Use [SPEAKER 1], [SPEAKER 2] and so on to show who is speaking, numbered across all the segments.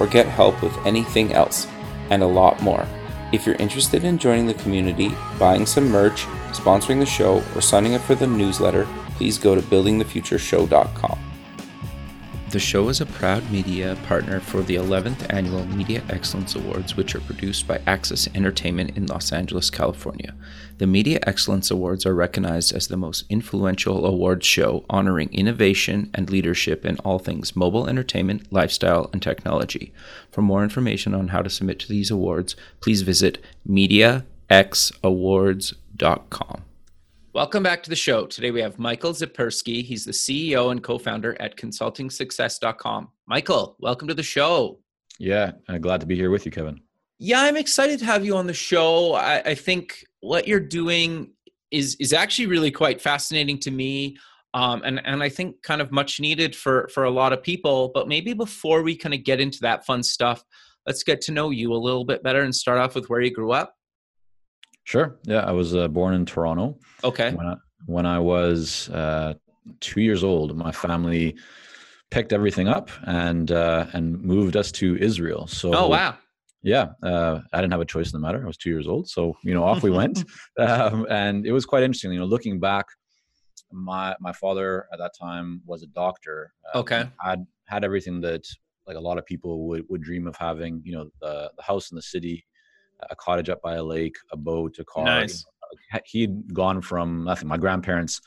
[SPEAKER 1] or get help with anything else, and a lot more. If you're interested in joining the community, buying some merch, sponsoring the show, or signing up for the newsletter, please go to buildingthefutureshow.com. The show is a proud media partner for the 11th Annual Media Excellence Awards, which are produced by Access Entertainment in Los Angeles, California. The Media Excellence Awards are recognized as the most influential awards show honoring innovation and leadership in all things mobile entertainment, lifestyle, and technology. For more information on how to submit to these awards, please visit MediaXAwards.com. Welcome back to the show. Today we have Michael Zipursky. He's the CEO and co-founder at consultingsuccess.com. Michael, welcome to the show.
[SPEAKER 2] Yeah, I'm glad to be here with you, Kevin.
[SPEAKER 1] Yeah, I'm excited to have you on the show. I, I think what you're doing is is actually really quite fascinating to me. Um, and and I think kind of much needed for for a lot of people. But maybe before we kind of get into that fun stuff, let's get to know you a little bit better and start off with where you grew up.
[SPEAKER 2] Sure. Yeah, I was uh, born in Toronto.
[SPEAKER 1] Okay.
[SPEAKER 2] When I, when I was uh, two years old, my family picked everything up and uh, and moved us to Israel. So.
[SPEAKER 1] Oh wow.
[SPEAKER 2] Yeah, uh, I didn't have a choice in the matter. I was two years old, so you know, off we went, um, and it was quite interesting. You know, looking back, my my father at that time was a doctor.
[SPEAKER 1] Um, okay.
[SPEAKER 2] Had had everything that like a lot of people would would dream of having. You know, the the house in the city, a cottage up by a lake, a boat, a car.
[SPEAKER 1] Nice.
[SPEAKER 2] He'd gone from nothing. My grandparents,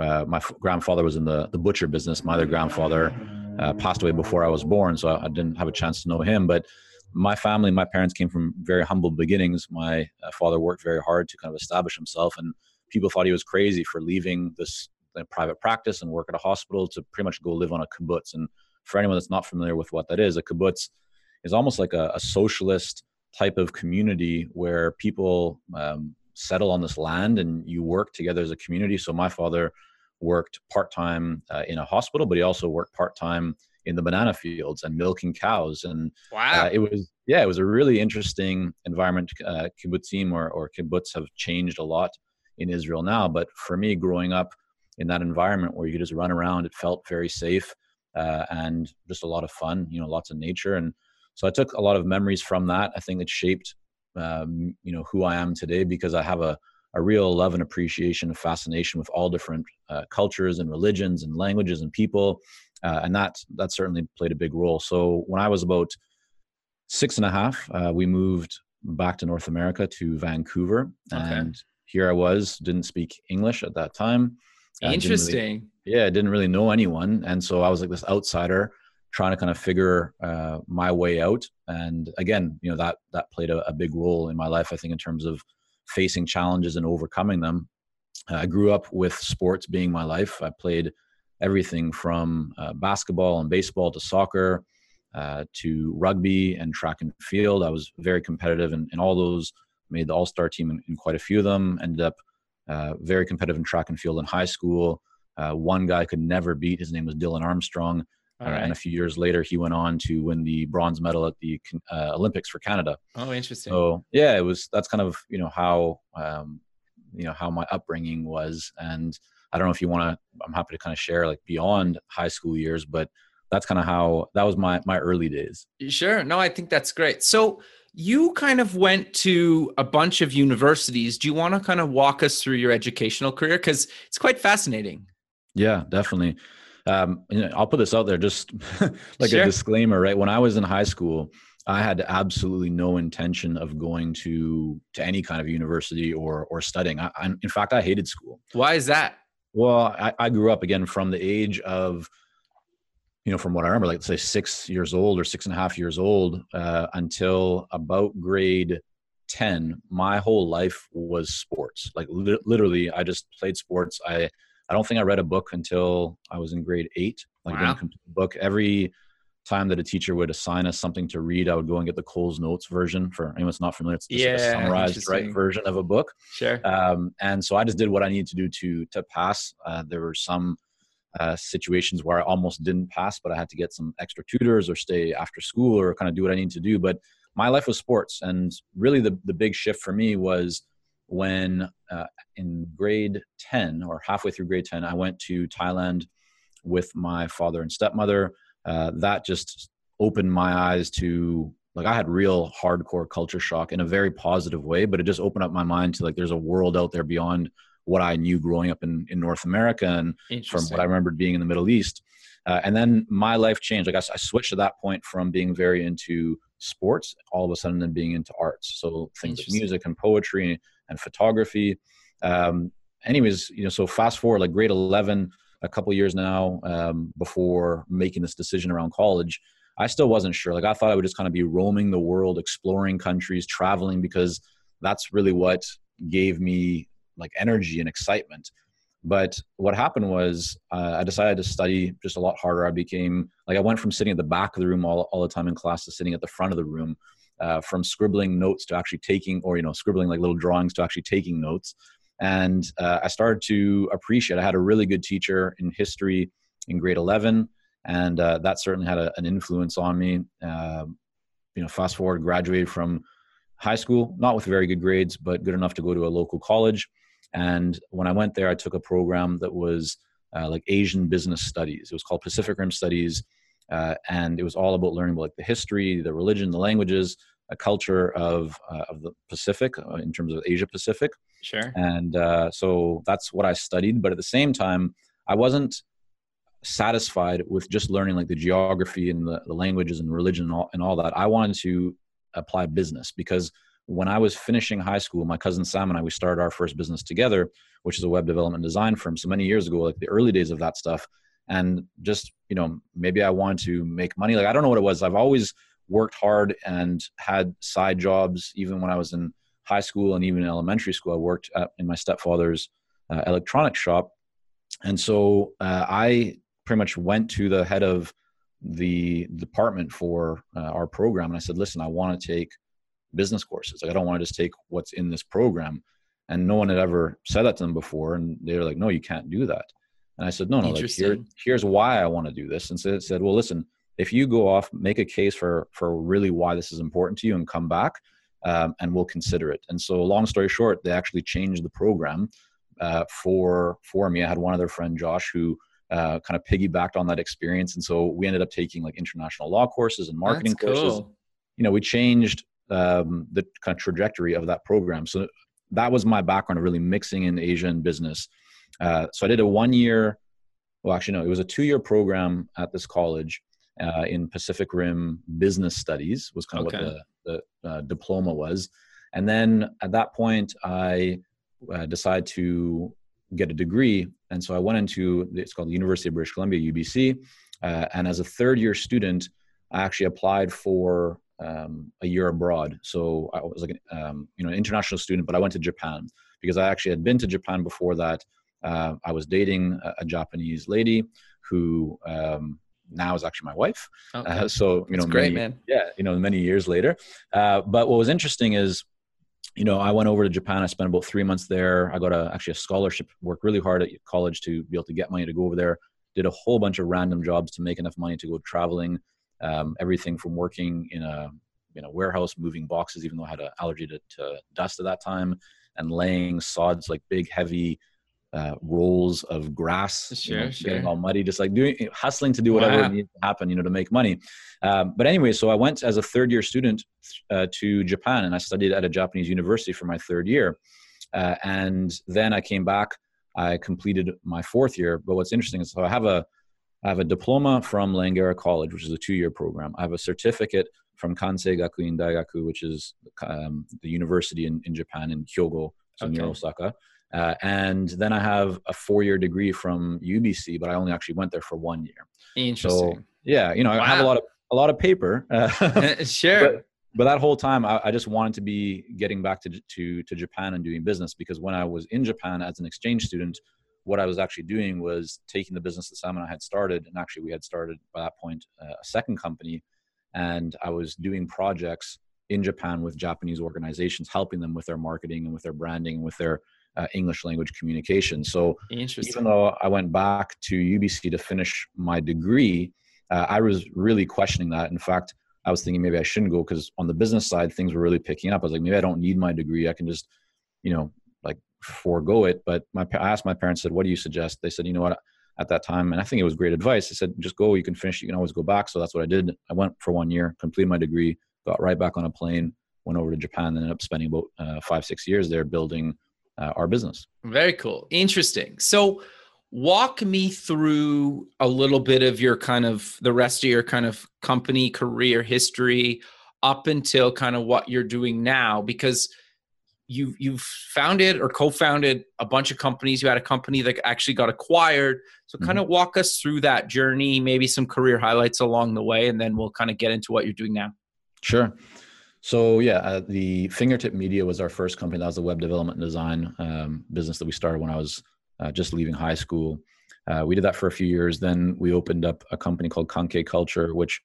[SPEAKER 2] uh, my f- grandfather was in the, the butcher business. My other grandfather uh, passed away before I was born, so I, didn't have a chance to know him. But my family, my parents came from very humble beginnings. My uh, father worked very hard to kind of establish himself, and people thought he was crazy for leaving this private practice and work at a hospital to pretty much go live on a kibbutz. And for anyone that's not familiar with what that is, a kibbutz is almost like a, a socialist type of community where people um, settle on this land and you work together as a community. So my father worked part time uh, in a hospital, but he also worked part time in the banana fields and milking cows. And
[SPEAKER 1] wow,
[SPEAKER 2] uh, it was yeah, it was a really interesting environment. Uh, kibbutzim or, or kibbutz have changed a lot in Israel now, but for me, growing up in that environment where you could just run around, it felt very safe uh, and just a lot of fun. You know, lots of nature and so I took a lot of memories from that. I think it shaped, um, you know, who I am today because I have a, a real love and appreciation and fascination with all different uh, cultures and religions and languages and people. Uh, and that, that certainly played a big role. So when I was about six and a half, uh, we moved back to North America to Vancouver.
[SPEAKER 1] Okay.
[SPEAKER 2] And here I was, didn't speak English at that time.
[SPEAKER 1] Interesting.
[SPEAKER 2] Really, yeah, I didn't really know anyone. And so I was like this outsider trying to kind of figure uh, my way out. And again, you know that that played a, a, big role in my life. I think in terms of facing challenges and overcoming them. Uh, I grew up with sports being my life. I played everything from uh, basketball and baseball to soccer uh, to rugby and track and field. I was very competitive in, in all those. Made the All Star team in, in, quite a few of them. Ended up uh, very competitive in track and field in high school. Uh, one guy could never beat. His name was Dylan Armstrong right. And a few years later, he went on to win the bronze medal at the uh, Olympics for Canada.
[SPEAKER 1] Oh, interesting.
[SPEAKER 2] So yeah, it was that's kind of you know how um, you know how my upbringing was, and I don't know if you want to. I'm happy to kind of share like beyond high school years, but that's kind of how that was my my early days.
[SPEAKER 1] Sure. No, I think that's great. So you kind of went to a bunch of universities. Do you want to kind of walk us through your educational career because it's quite fascinating?
[SPEAKER 2] Yeah, definitely um, you know, I'll put this out there just like sure. a disclaimer, right? When I was in high school, I had absolutely no intention of going to to any kind of university or or studying. I, I, in fact, I hated school.
[SPEAKER 1] Why is that?
[SPEAKER 2] Well, I, I grew up again from the age of, you know, from what I remember, like say six years old or six and a half years old, uh, until about grade 10 my whole life was sports like li- literally i just played sports i I don't think I read a book until I was in grade eight. Like wow. a book every time that a teacher would assign us something to read, I would go and get the Coles Notes version. For anyone that's not familiar, it's just
[SPEAKER 1] yeah,
[SPEAKER 2] like a summarized right version of a book.
[SPEAKER 1] Sure.
[SPEAKER 2] Um, and so I just did what I needed to do to to pass. Uh, there were some uh, situations where I almost didn't pass, but I had to get some extra tutors or stay after school or kind of do what I needed to do. But my life was sports, and really the the big shift for me was when uh, in grade 10 or halfway through grade 10 i went to thailand with my father and stepmother. Uh, that just opened my eyes to like i had real hardcore culture shock in a very positive way but it just opened up my mind to like there's a world out there beyond what i knew growing up in, in north america and from what i remembered being in the middle east. Uh, and then my life changed. Like I, I switched to that point from being very into sports all of a sudden then being into arts. So things like music and poetry and photography. Um, anyways you know so fast forward like grade 11 a couple years now um, before making this decision around college i still wasn't sure. Like i thought i would just kind of be roaming the world exploring countries traveling because that's really what gave me like energy and excitement. But what happened was uh, i decided to study just a lot harder. I became like i went from sitting at the back of the room all, all the time in class to sitting at the front of the room uh, from scribbling notes to actually taking or you know scribbling like little drawings to actually taking notes. And uh, i started to appreciate i had a really good teacher in history in grade 11 and uh, that certainly had a, an influence on me. Um, you know fast forward graduated from high school not with very good grades but good enough to go to a local college. And when i went there i took a program that was uh, like asian business studies. It was called pacific rim studies uh, and it was all about learning about like the history the religion the languages a culture of uh, of the Pacific uh, in terms of Asia Pacific.
[SPEAKER 1] Sure.
[SPEAKER 2] And uh, so that's what I studied. But at the same time, I wasn't satisfied with just learning like the geography and the, the languages and religion and all, and all that. I wanted to apply business because when I was finishing high school, my cousin Sam and I we started our first business together, which is a web development design firm. So many years ago, like the early days of that stuff, and just you know maybe I wanted to make money. Like I don't know what it was. I've always worked hard and had side jobs even when I was in high school and even elementary school. I worked at, in my stepfather's uh, electronics shop. And so uh, I pretty much went to the head of the department for uh, our program and I said, listen, I want to take business courses. Like, I don't want to just take what's in this program. And no one had ever said that to them before. And they were like, no, you can't do that. And I said, no, no, like here, here's why I want to do this. And so it said, well, listen, if you go off make a case for for really why this is important to you and come back um, and we'll consider it. And so long story short they actually changed the program uh, for for me. I had one other friend josh who uh, kind of piggybacked on that experience. And so we ended up taking like international law courses and marketing courses. you know we changed um, the kind of trajectory of that program. So that was my background of really mixing in asia and business uh, so i did a one year well actually no it was a two year program at this college uh, in Pacific Rim Business Studies was kind of okay. what the, the uh, diploma was. And then at that point, I uh, decided to get a degree. And so I went into, it's called the University of British Columbia, UBC. Uh, and as a third year student, I actually applied for um, a year abroad. So I was like, um, you know, an international student, but I went to Japan because I actually had been to Japan before that. Uh, I was dating a, a Japanese lady who um, now is actually my wife. Okay. Uh, so you know,
[SPEAKER 1] great,
[SPEAKER 2] many,
[SPEAKER 1] man.
[SPEAKER 2] Yeah, you know, many years later. Uh, but what was interesting is, you know, I went over to Japan. I spent about three months there. I got a actually a scholarship. Worked really hard at college to be able to get money to go over there. Did a whole bunch of random jobs to make enough money to go traveling. Um, everything from working in a in a warehouse moving boxes, even though I had an allergy to, to dust at that time, and laying sods like big heavy uh, rolls of grass,
[SPEAKER 1] sure,
[SPEAKER 2] you know,
[SPEAKER 1] sure.
[SPEAKER 2] getting all muddy, just like doing hustling to do whatever wow. needs to happen, you know, to make money. Um, but anyway, so I went as a third year student uh, to Japan, and I studied at a Japanese university for my third year. Uh, and then I came back. I completed my fourth year. But what's interesting is so I have a I have a diploma from Langara College, which is a two-year program. I have a certificate from Kwansei Gakuin Daigaku, which is um, the university in, in Japan in Hyogo, so okay. near Osaka. Uh, and then I have a four year degree from UBC, but I only actually went there for one year.
[SPEAKER 1] Interesting.
[SPEAKER 2] So, yeah, you know, wow. I have a lot of a lot of paper.
[SPEAKER 1] Uh, sure.
[SPEAKER 2] But, but, that whole time, I, I, just wanted to be getting back to, to to Japan and doing business because when I was in Japan as an exchange student, what I was actually doing was taking the business that Sam and I had started, and actually we had started by that point uh, a second company, and I was doing projects in Japan with Japanese organizations, helping them with their marketing and with their branding, and with their uh, English language communication. So even though I went back to UBC to finish my degree, uh, I was really questioning that. In fact, I was thinking maybe I shouldn't go because on the business side, things were really picking up. I was like, maybe I don't need my degree. I can just, you know, like forego it. But my, I asked my parents, said, what do you suggest? They said, you know what, at that time, and I think it was great advice. They said, just go, you can finish, you can always go back. So that's what I did. I went for one year, completed my degree, got right back on a plane, went over to Japan, and ended up spending about uh, five, six years there building uh, our business.
[SPEAKER 1] Very cool. Interesting. So, walk me through a little bit of your kind of the rest of your kind of company career history up until kind of what you're doing now because you've you've founded or co-founded a bunch of companies you had a company that actually got acquired so kind mm-hmm. of walk us through that journey maybe some career highlights along the way and then we'll kind of get into what you're doing now
[SPEAKER 2] sure so yeah, uh, the Fingertip Media was our first company. That was the web development and design um, business that we started when I was uh, just leaving high school. Uh, we did that for a few years. Then we opened up a company called Kankei Culture, which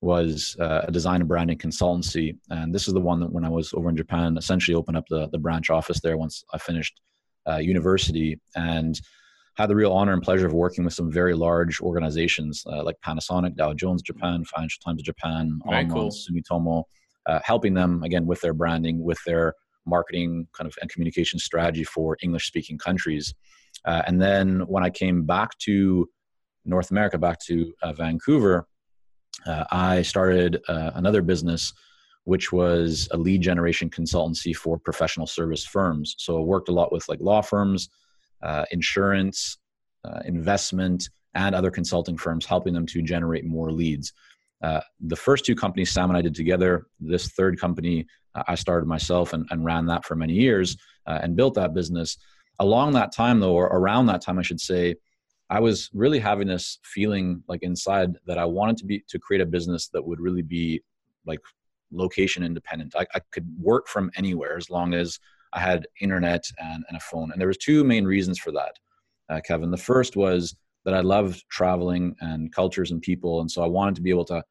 [SPEAKER 2] was uh, a design and branding consultancy. And this is the one that when I was over in Japan, essentially opened up the, the branch office there once I finished uh, university and had the real honor and pleasure of working with some very large organizations uh, like Panasonic, Dow Jones Japan, Financial Times Japan, cool. Sumitomo, uh, helping them again with their branding, with their marketing kind of and communication strategy for English speaking countries. Uh, and then when I came back to North America, back to uh, Vancouver, uh, I started uh, another business which was a lead generation consultancy for professional service firms. So I worked a lot with like law firms, uh, insurance, investment, and other consulting firms, helping them to generate more leads. Uh, the first two companies Sam and I did together, this third company uh, I started myself and, and, ran that for many years uh, and built that business. Along that time, though, or around that time, I should say, I was really having this feeling like inside that I wanted to be to create a business that would really be like location independent. I, I could work from anywhere as long as I had internet and, and a phone. And there was two main reasons for that, uh, Kevin. The first was that I loved traveling and cultures and people, and so I wanted to be able to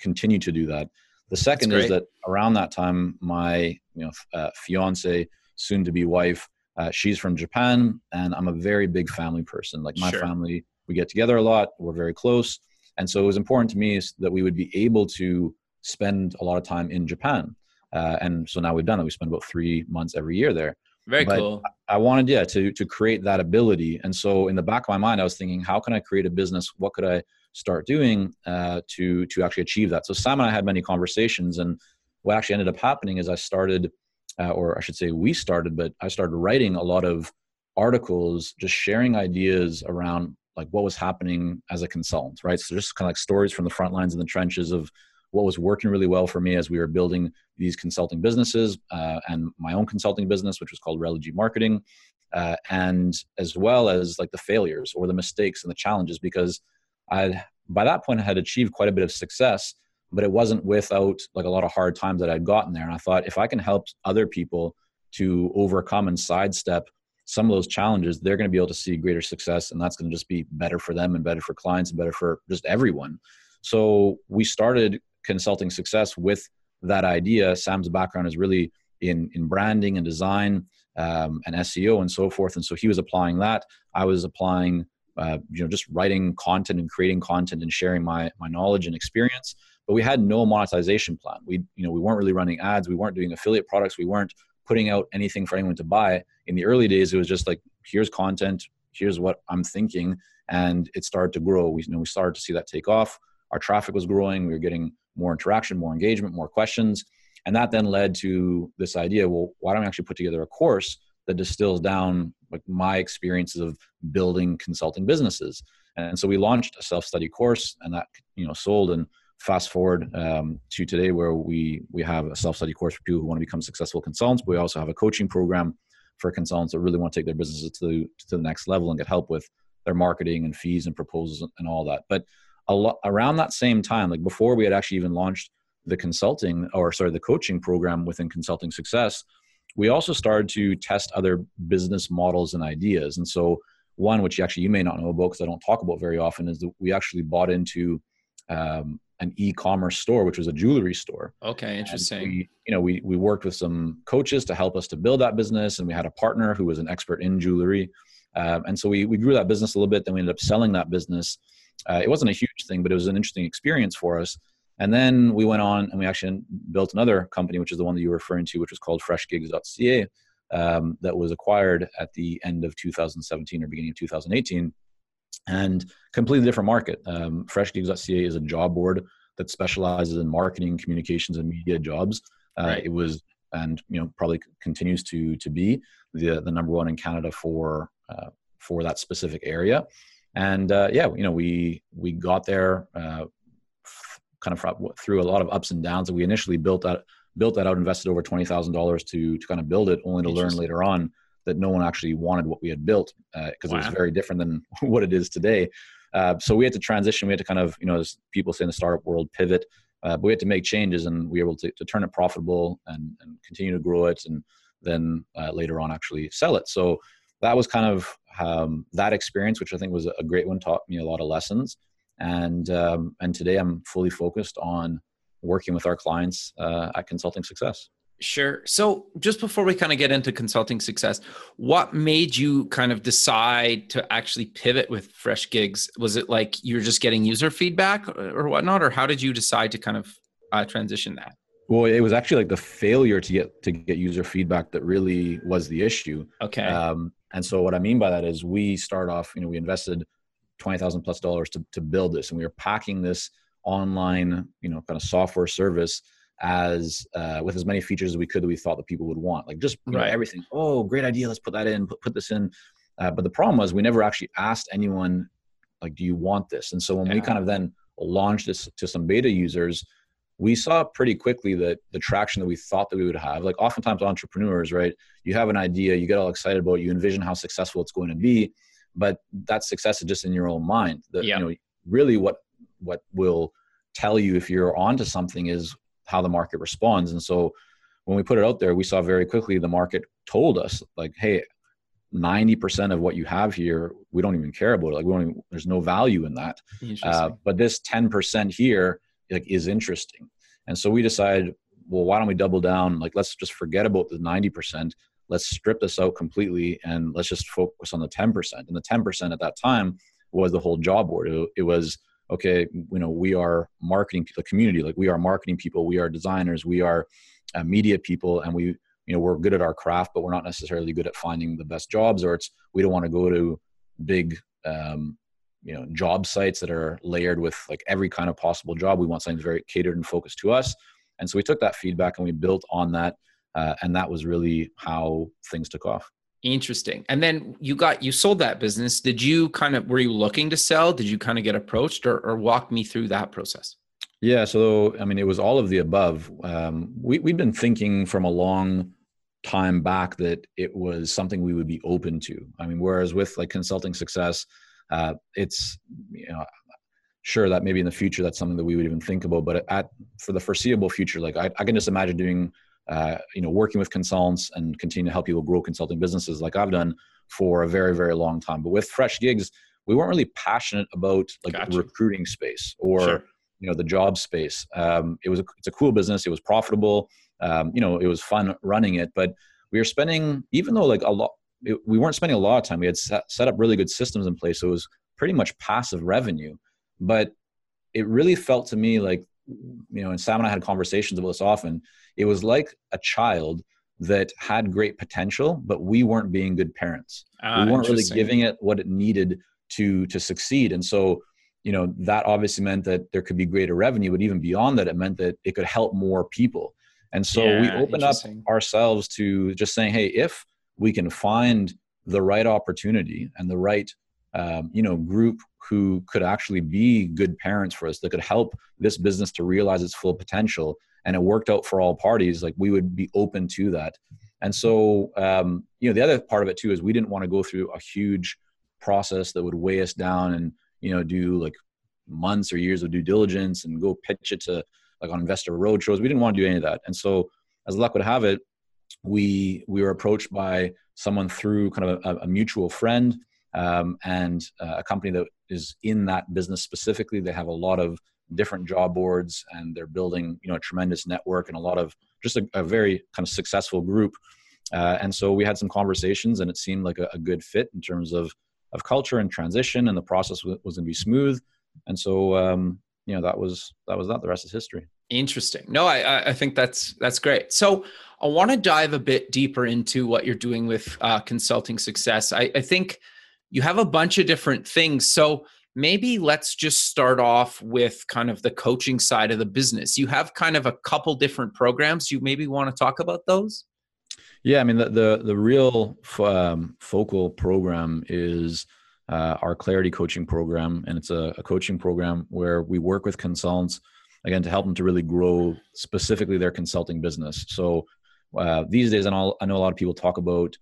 [SPEAKER 2] continue to do that. The second is that around that time, my you know uh, fiance, soon to be wife, uh, she's from Japan, and I'm a very big family person. Like my sure. family, we get together a lot. We're very close, and so it was important to me that we would be able to spend a lot of time in Japan. Uh, and so now we've done it. We spend about three months every year there.
[SPEAKER 1] Very but cool.
[SPEAKER 2] I wanted, yeah, to to create that ability. And so in the back of my mind, I was thinking, how can I create a business? What could I start doing uh, to to actually achieve that? So Sam and I had many conversations, and what actually ended up happening is I started, uh, or I should say, we started, but I started writing a lot of articles, just sharing ideas around like what was happening as a consultant, right? So just kind of like stories from the front lines and the trenches of what was working really well for me as we were building these consulting businesses uh, and my own consulting business, which was called Relogy Marketing, uh, and as well as like the failures or the mistakes and the challenges, because I by that point I had achieved quite a bit of success, but it wasn't without like a lot of hard times that I'd gotten there. And I thought if I can help other people to overcome and sidestep some of those challenges, they're going to be able to see greater success, and that's going to just be better for them and better for clients and better for just everyone. So we started consulting success with that idea. Sam's background is really in in branding and design um, and SEO and so forth, and so he was applying that. I was applying, uh, you know, just writing content and creating content and sharing my my knowledge and experience. But we had no monetization plan. We you know we weren't really running ads. We weren't doing affiliate products. We weren't putting out anything for anyone to buy. In the early days, it was just like here's content, here's what I'm thinking, and it started to grow. We you know we started to see that take off. Our traffic was growing. We were getting more interaction, more engagement, more questions. And that then led to this idea well, why don't we actually put together a course that distills down like my experiences of building consulting businesses? And so we launched a self study course, and that you know sold. And fast forward um, to today, where we we have a self study course for people who want to become successful consultants. But we also have a coaching program for consultants that really want to take their businesses to to the next level and get help with their marketing and fees and proposals and all that. But a lot around that same time, like before we had actually even launched the consulting or sorry, the coaching program within Consulting Success, we also started to test other business models and ideas. And so one, which actually you may not know about because I don't talk about very often, is that we actually bought into um, an e-commerce store, which was a jewelry store.
[SPEAKER 1] Okay, interesting.
[SPEAKER 2] we, you know, we we worked with some coaches to help us to build that business, and we had a partner who was an expert in jewelry, um, and so we we grew that business a little bit. Then we ended up selling that business. Uh, it wasn't a huge thing, but it was an interesting experience for us. And then we went on and we actually built another company, which is the one that you were referring to, which was called FreshGigs.ca, um, that was acquired at the end of 2017 or beginning of 2018 and completely different market. Um, FreshGigs.ca is a job board that specializes in marketing, communications, and media jobs. Uh, right. It was, and you know, probably continues to to be the the number one in Canada for uh, for that specific area. And uh, yeah, you know, we we got there uh, kind of through a lot of ups and downs. And we initially built that built that out, invested over twenty thousand dollars to to kind of build it, only to learn later on that no one actually wanted what we had built because uh, wow. it was very different than what it is today. Uh, so we had to transition. We had to kind of, you know, as people say in the startup world, pivot. Uh, but we had to make changes, and we were able to, to turn it profitable and, and continue to grow it, and then uh, later on actually sell it. So that was kind of um, that experience, which I think was a great one, taught me a lot of lessons. And um, and today I'm fully focused on working with our clients uh, at Consulting Success.
[SPEAKER 1] Sure. So, just before we kind of get into consulting success, what made you kind of decide to actually pivot with Fresh Gigs? Was it like you're just getting user feedback or whatnot, or how did you decide to kind of uh, transition that?
[SPEAKER 2] Well, it was actually like the failure to get to get user feedback that really was the issue.
[SPEAKER 1] Okay.
[SPEAKER 2] Um, and so, what I mean by that is, we start off. You know, we invested twenty thousand plus dollars to to build this, and we were packing this online, you know, kind of software service as uh, with as many features as we could that we thought that people would want. Like just right. know, everything. Oh, great idea. Let's put that in. Put, put this in. Uh, but the problem was we never actually asked anyone like, do you want this? And so when yeah. we kind of then launched this to some beta users, we saw pretty quickly that the traction that we thought that we would have. Like oftentimes entrepreneurs, right? You have an idea, you get all excited about it, you envision how successful it's going to be, but that success is just in your own mind. That yeah. you know, really what what will tell you if you're onto something is how the market responds. And so when we put it out there, we saw very quickly the market told us like, hey, 90% of what you have here, we don't even care about it. Like we don't even, there's no value in that. Uh, but this 10% here like is interesting. And so we decided, well, why don't we double down? Like, let's just forget about the 90%. Let's strip this out completely and let's just focus on the 10%. And the 10% at that time was the whole job board. It, it was okay you know we are marketing the community like we are marketing people we are designers we are uh, media people and we you know we're good at our craft but we're not necessarily good at finding the best jobs or it's we don't want to go to big um, you know job sites that are layered with like every kind of possible job we want something very catered and focused to us and so we took that feedback and we built on that uh, and that was really how things took off
[SPEAKER 1] Interesting. And then you got you sold that business. Did you kind of were you looking to sell? Did you kind of get approached or, or walk me through that process?
[SPEAKER 2] Yeah. So I mean, it was all of the above. Um, we we've been thinking from a long time back that it was something we would be open to. I mean, whereas with like consulting success, uh, it's you know sure that maybe in the future that's something that we would even think about but at for the foreseeable future like i, I can just imagine doing uh, you know, working with consultants and continue to help people grow consulting businesses like I've done for a very, very long time. But with Fresh Gigs, we weren't really passionate about like gotcha. the recruiting space or sure. you know the job space. Um, it was a, it's a cool business. It was profitable. Um, you know, it was fun running it. But we were spending even though like a lot, it, we weren't spending a lot of time. We had set, set up really good systems in place, so it was pretty much passive revenue. But it really felt to me like you know, and Sam and I had conversations about this often. It was like a child that had great potential, but we weren't being good parents. Ah, we weren't really giving it what it needed to to succeed. And so, you know, that obviously meant that there could be greater revenue, but even beyond that, it meant that it could help more people. And so yeah, we opened up ourselves to just saying, hey, if we can find the right opportunity and the right um, you know group who could actually be good parents for us that could help this business to realize its full potential. And it worked out for all parties like we would be open to that. And so um, you know the other part of it too is we didn't want to go through a huge process that would weigh us down and you know do like months or years of due diligence and go pitch it to like on investor roadshows. We didn't want to do any of that. And so as luck would have it we we were approached by someone through kind of a, a mutual friend um, and uh, a company that is in that business specifically. They have a lot of different job boards, and they're building you know a tremendous network and a lot of just a, a very kind of successful group. Uh, and so we had some conversations, and it seemed like a, a, good fit in terms of of culture and transition, and the process was, was going to be smooth. And so um, you know that was that was that. The rest is history.
[SPEAKER 1] Interesting. No, I I think that's that's great. So I want to dive a bit deeper into what you're doing with uh, consulting success. I, I think you have a bunch of different things. So maybe let's just start off with kind of the coaching side of the business. You have kind of a couple different programs. You maybe want to talk about those?
[SPEAKER 2] Yeah, I mean the the, the real um, focal program is uh, our Clarity Coaching Program, and it's a, a coaching program where we work with consultants again to help them to really grow specifically their consulting business. So uh, these days, and I know a lot of people talk about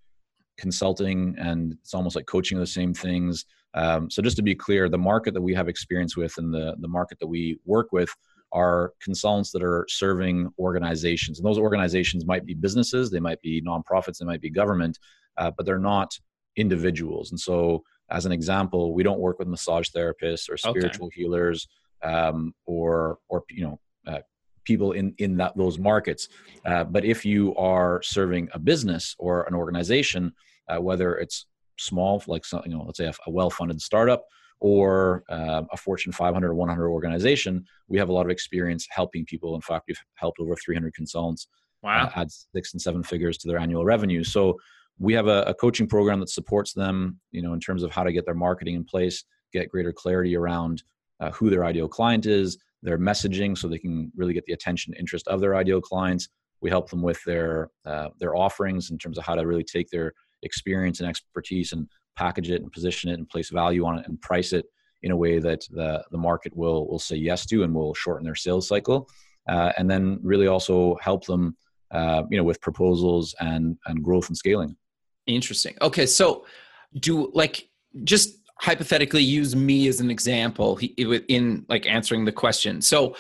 [SPEAKER 2] consulting and it's almost like coaching the same things. Um, so just to be clear, the market that we have experience with and the, the market that we work with are consultants that are serving organizations. And those organizations might be businesses, they might be nonprofits, they might be government, uh, but they're not individuals. And so, as an example, we don't work with massage therapists or spiritual okay. healers um, or or you know uh, people in in that those markets. Uh, but if you are serving a business or an organization, uh, whether it's small, like some, you know, let's say a, a well-funded startup, or uh, a Fortune 500 or 100 organization, we have a lot of experience helping people. In fact, we've helped over 300 consultants uh, wow. add six and seven figures to their annual revenue. So we have a, a coaching program that supports them, you know, in terms of how to get their marketing in place, get greater clarity around uh, who their ideal client is, their messaging so they can really get the attention interest of their ideal clients. We help them with their uh, their offerings in terms of how to really take their experience and expertise and package it and position it and place value on it and price it in a way that the, the market will will say yes to and will shorten their sales cycle. Uh, and then really also help them uh, you know with proposals and and growth and scaling.
[SPEAKER 1] Interesting. Okay so do like just hypothetically use me as an example in like answering the question. So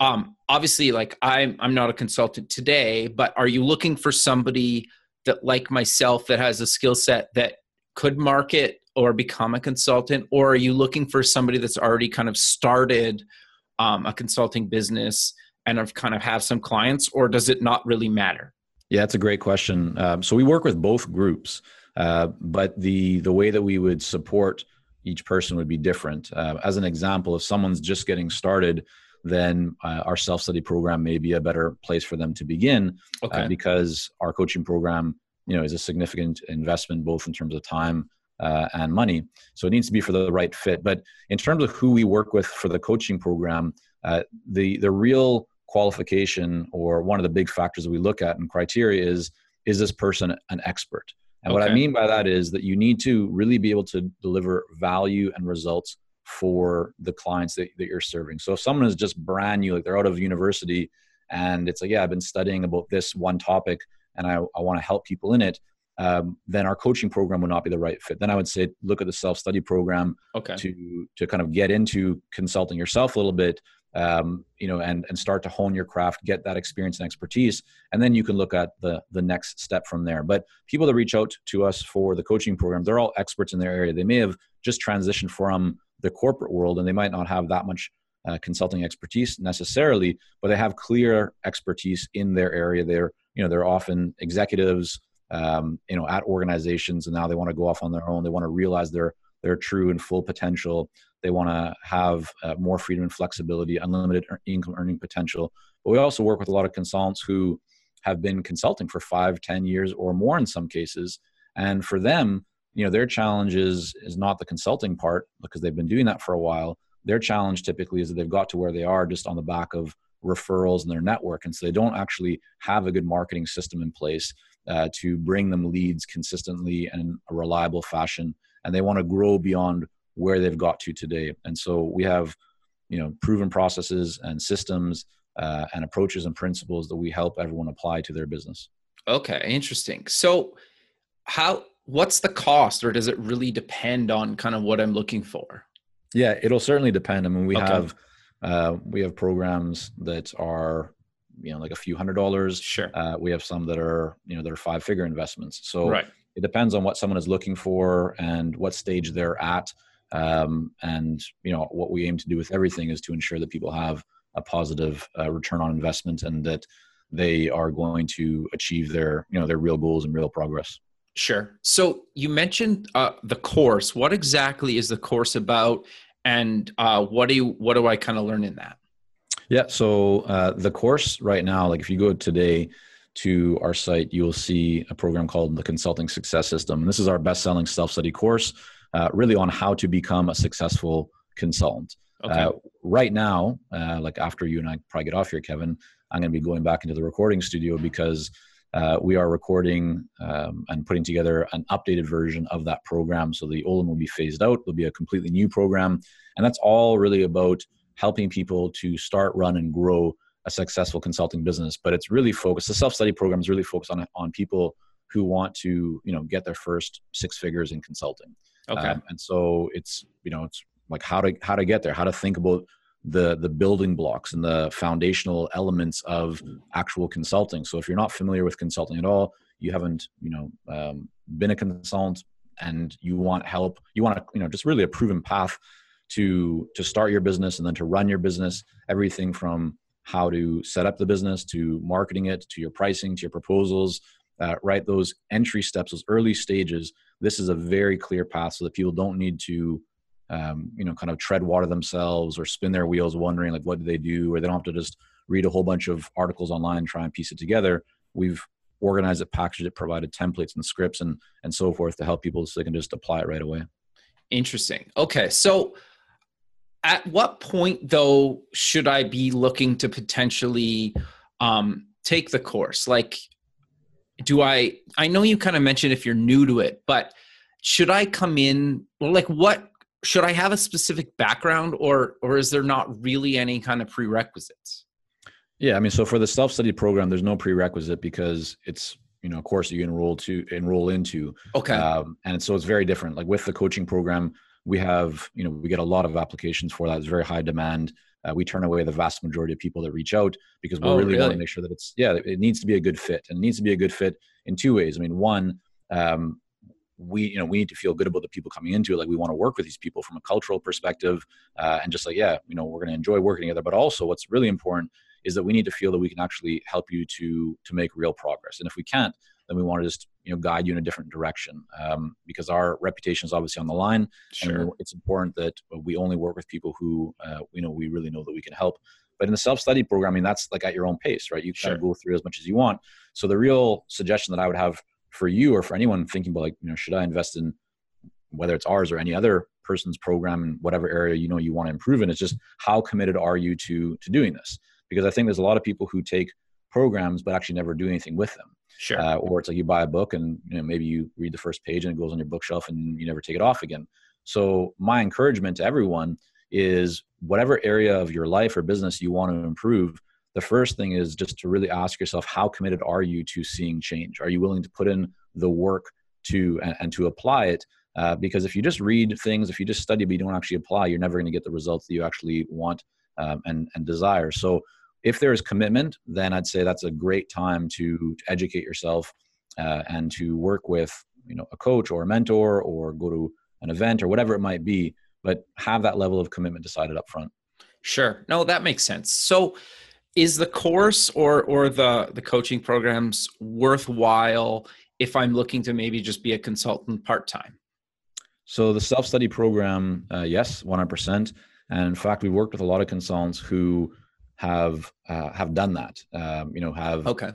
[SPEAKER 1] um, obviously like I'm I'm not a consultant today, but are you looking for somebody that like myself that has a skill set that could market or become a consultant, or are you looking for somebody that's already kind of started um, a consulting business and have kind of have some clients, or does it not really matter?
[SPEAKER 2] Yeah, that's a great question. Um, so we work with both groups, uh, but the the way that we would support each person would be different. Uh, as an example, if someone's just getting started, then uh, our self study program may be a better place for them to begin uh, okay. because our coaching program you know is a significant investment both in terms of time uh, and money so it needs to be for the right fit but in terms of who we work with for the coaching program uh, the the real qualification or one of the big factors that we look at and criteria is is this person an expert and okay. what I mean by that is that you need to really be able to deliver value and results for the clients that, that you're serving. So if someone is just brand new, like they're out of university and it's like, yeah, I've been studying about this one topic and I, I want to help people in it, um, then our coaching program would not be the right fit. Then I would say look at the self study program okay. to to kind of get into consulting yourself a little bit, um, you know, and and start to hone your craft, get that experience and expertise, and then you can look at the the next step from there. But people that reach out to us for the coaching program, they're all experts in their area. They may have just transitioned from the corporate world, and they might not have that much uh, consulting expertise necessarily, but they have clear expertise in their area. They're you know they're often executives, um, you know, at organizations, and now they want to go off on their own. They want to realize their their true and full potential they want to have uh, more freedom and flexibility, unlimited income earning potential. But we also work with a lot of consultants who have been consulting for five, ten years or more in some cases. And for them, you know, their challenge is, is not the consulting part because they've been doing that for a while. Their challenge typically is that they've got to where they are just on the back of referrals and their network. And so they don't actually have a good marketing system in place uh, to bring them leads consistently and in a reliable fashion. And they want to grow beyond where they've got to today. And so we have, you know, proven processes and systems uh, and approaches and principles that we help everyone apply to their business.
[SPEAKER 1] Okay, interesting. So, how what's the cost, or does it really depend on kind of what I'm looking for?
[SPEAKER 2] Yeah, it'll certainly depend. I mean, we okay. have uh, we have programs that are you know like a few hundred dollars.
[SPEAKER 1] Sure.
[SPEAKER 2] Uh, we have some that are you know that are five figure investments. So right it depends on what someone is looking for and what stage they're at. Um, and you know what we aim to do with everything is to ensure that people have a positive uh, return on investment and that they are going to achieve their you know their real goals and real progress.
[SPEAKER 1] Sure. So you mentioned uh, the course. What exactly is the course about, and uh, what do you what do I kind of learn in that?
[SPEAKER 2] Yeah. So uh, the course right now, like if you go today to our site, you'll see a program called the Consulting Success System. And this is our best-selling self-study course, uh, really on how to become a successful consultant. Okay. Uh, right now, uh, like after you and I probably get off here, Kevin, I'm going to be going back into the recording studio because uh, we are recording um, and putting together an updated version of that program. So the old one will be phased out. There'll be a completely new program. And that's all really about helping people to start, run, and grow a successful consulting business. But it's really focused, the self study program is really focused on, on people who want to, you know, get their first six figures in consulting.
[SPEAKER 1] Okay. Um,
[SPEAKER 2] and so it's, you know, it's like how to, how to get there, how to think about the the building blocks and the foundational elements of actual consulting. So if you're not familiar with consulting at all, you haven't you know um, been a consultant and you want help, you want to you know just really a proven path to to start your business and then to run your business. Everything from how to set up the business to marketing it to your pricing to your proposals uh, right those entry steps those early stages this is a very clear path so that people don't need to um, you know, kind of tread water themselves or spin their wheels wondering like what do they do, or they don't have to just read a whole bunch of articles online try and piece it together. We've organized it, packaged it, provided templates and scripts and and so forth to help people so they can just apply it right away.
[SPEAKER 1] Interesting. Okay, so at what point though should I be looking to potentially um, take the course? Like, do I? I know you kind of mentioned if you're new to it, but should I come in? Well, like what should I have a specific background or or is there not really any kind of prerequisites?
[SPEAKER 2] Yeah, I mean, so for the self-study program, there's no prerequisite because it's you know a course that you enroll to enroll into.
[SPEAKER 1] Okay.
[SPEAKER 2] Um, and so it's very different. Like with the coaching program, we have you know we get a lot of applications for that. It's very high demand. Uh, we turn away the vast majority of people that reach out because we oh, really, really, want to make sure that it's yeah it needs to be a good fit and it needs to be a good fit in two ways. I mean, one, um, we you know we need to feel good about the people coming into it like we want to work with these people from a cultural perspective uh, and just like yeah you know we're going to enjoy working together. But also what's really important is that we need to feel that we can actually help you to to make real progress. And if we can't then we want to just you know guide you in a different direction um, because our reputation is obviously on the line
[SPEAKER 1] sure.
[SPEAKER 2] and it's important that we only work with people who uh, you know we really know that we can help but in the self-study program, I mean, that's like at your own pace, right? You kind of go through as much as you want. So the real suggestion that I would have for you or for anyone thinking about like you know should i invest in whether it's ours or any other person's program in whatever area you know you want to improve in it's just how committed are you to to doing this because i think there's a lot of people who take programs but actually never do anything with them.
[SPEAKER 1] Sure. Uh,
[SPEAKER 2] or it's like you buy a book and you know maybe you read the first page and it goes on your bookshelf and you never take it off again. So my encouragement to everyone is whatever area of your life or business you want to improve the first thing is just to really ask yourself how committed are you to seeing change? Are you willing to put in the work to and, and to apply it? Uh, because if you just read things if you just study but you don't actually apply you're never going to get the results that you actually want um, and, and desire. So if there is commitment then i'd say that's a great time to, to educate yourself uh, and to work with you know a coach or a mentor or go to an event or whatever it might be but have that level of commitment decided up front.
[SPEAKER 1] Sure. No that makes sense. So is the course or or the the coaching programs worthwhile if i'm looking to maybe just be a consultant part-time?
[SPEAKER 2] So the self-study program uh, yes 100% and in fact we worked with a lot of consultants who have uh, have done that um, you know have
[SPEAKER 1] okay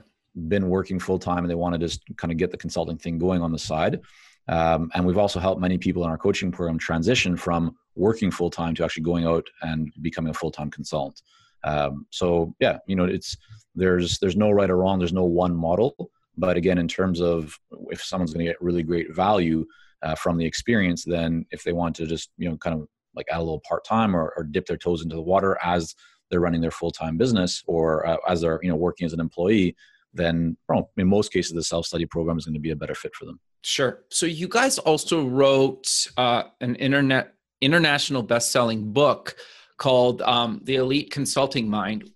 [SPEAKER 2] been working full-time and they want to just kind of get the consulting thing going on the side um, and we've also helped many people in our coaching program transition from working full-time to actually going out and becoming a full-time consultant um, so yeah, you know, it's there's there's no right or wrong. There's no one model. But again, in terms of if someone's going to get really great value uh, from the experience, then if they want to just you know kind of like add a little part time or, or, dip their toes into the water as they're running their full time business or uh, as they're you know working as an employee, then well, in most cases the self study program is going to be a better fit for them.
[SPEAKER 1] Sure. So you guys also wrote uh, an internet international best selling book called um, the Elite Consulting Mind.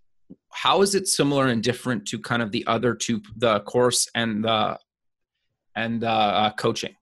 [SPEAKER 1] How is it similar and different to kind of the other two, the course and the
[SPEAKER 3] and uh, uh, coaching?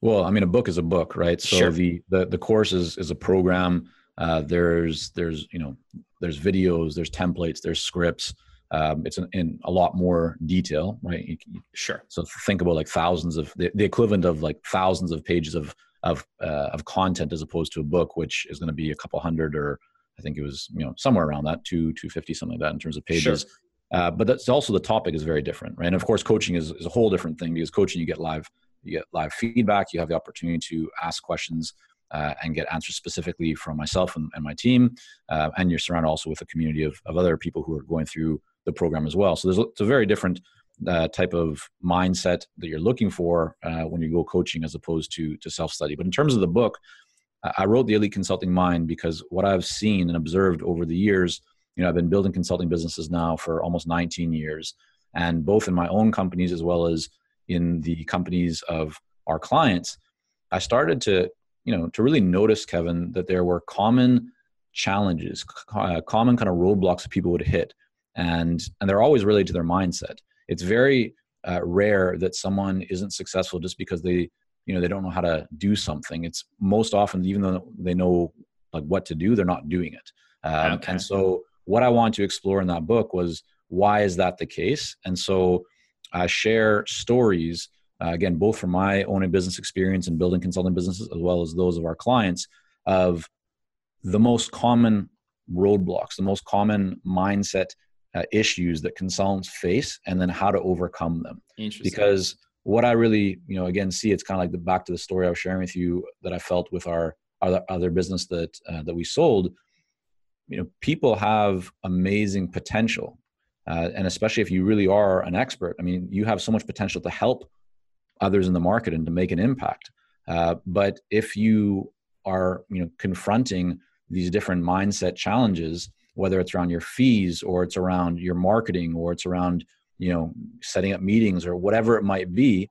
[SPEAKER 2] Well, I mean, a book is a book, right? So
[SPEAKER 3] Sure.
[SPEAKER 2] the, the the course is is a program. Uh, there's there's you know there's videos, there's templates, there's scripts. Um, it's in, in a lot more detail, right? You, you-
[SPEAKER 3] Sure.
[SPEAKER 2] so think about like thousands of the, the equivalent of like thousands of pages of of uh, of content as opposed to a book, which is going to be a couple hundred or I think it was you know somewhere around that two two fifty something like that in terms of pages. Uh, but that's also the topic is very different, right? And of course, coaching is, is a whole different thing because coaching you get live you get live feedback, you have the opportunity to ask questions uh, and get answers specifically from myself and, and my team, uh, and you're surrounded also with a community of, of other people who are going through the program as well. So there's it's a very different uh, type of mindset that you're looking for uh, when you go coaching as opposed to to self study. But in terms of the book, I wrote the Elite Consulting Mind because what I've seen and observed over the years, you know, I've been building consulting businesses now for almost 19 years, and both in my own companies as well as in the companies of our clients, I started to you know to really notice Kevin that there were common challenges, uh, common kind of roadblocks that people would hit, and and they're always related to their mindset. It's very uh, rare that someone isn't successful just because they you know they don't know how to do something. It's most often even though they know like what to do, they're not doing it. Um,
[SPEAKER 3] Okay.
[SPEAKER 2] And so what I wanted to explore in that book was why is that the case? And so I share stories uh, again both from my own and business experience in building consulting businesses as well as those of our clients of the most common roadblocks, the most common mindset uh, issues that consultants face, and then how to overcome them.
[SPEAKER 3] Interesting.
[SPEAKER 2] Because what I really, you know, again, see it's kind of like the back to the story I was sharing with you that I felt with our other, other business that uh, that we sold. You know, people have amazing potential, uh, and especially if you really are an expert. I mean, you have so much potential to help others in the market and to make an impact. Uh, but if you are, you know, confronting these different mindset challenges, whether it's around your fees or it's around your marketing or it's around, you know, setting up meetings or whatever it might be,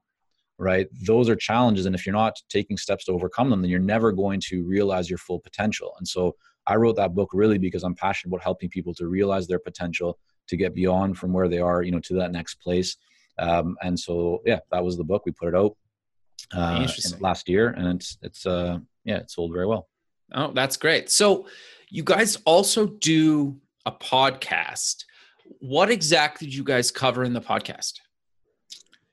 [SPEAKER 2] right? Those are challenges. And if you're not taking steps to overcome them, then you're never going to realize your full potential. And so I wrote that book really because I'm passionate about helping people to realize their potential, to get beyond from where they are, you know, to that next place. Um, and so, yeah, that was the book. We put it out uh, last year, and it's it's uh, yeah, it sold very well.
[SPEAKER 3] Oh, that's great. So, you guys also do a podcast. What exactly did you guys cover in the podcast?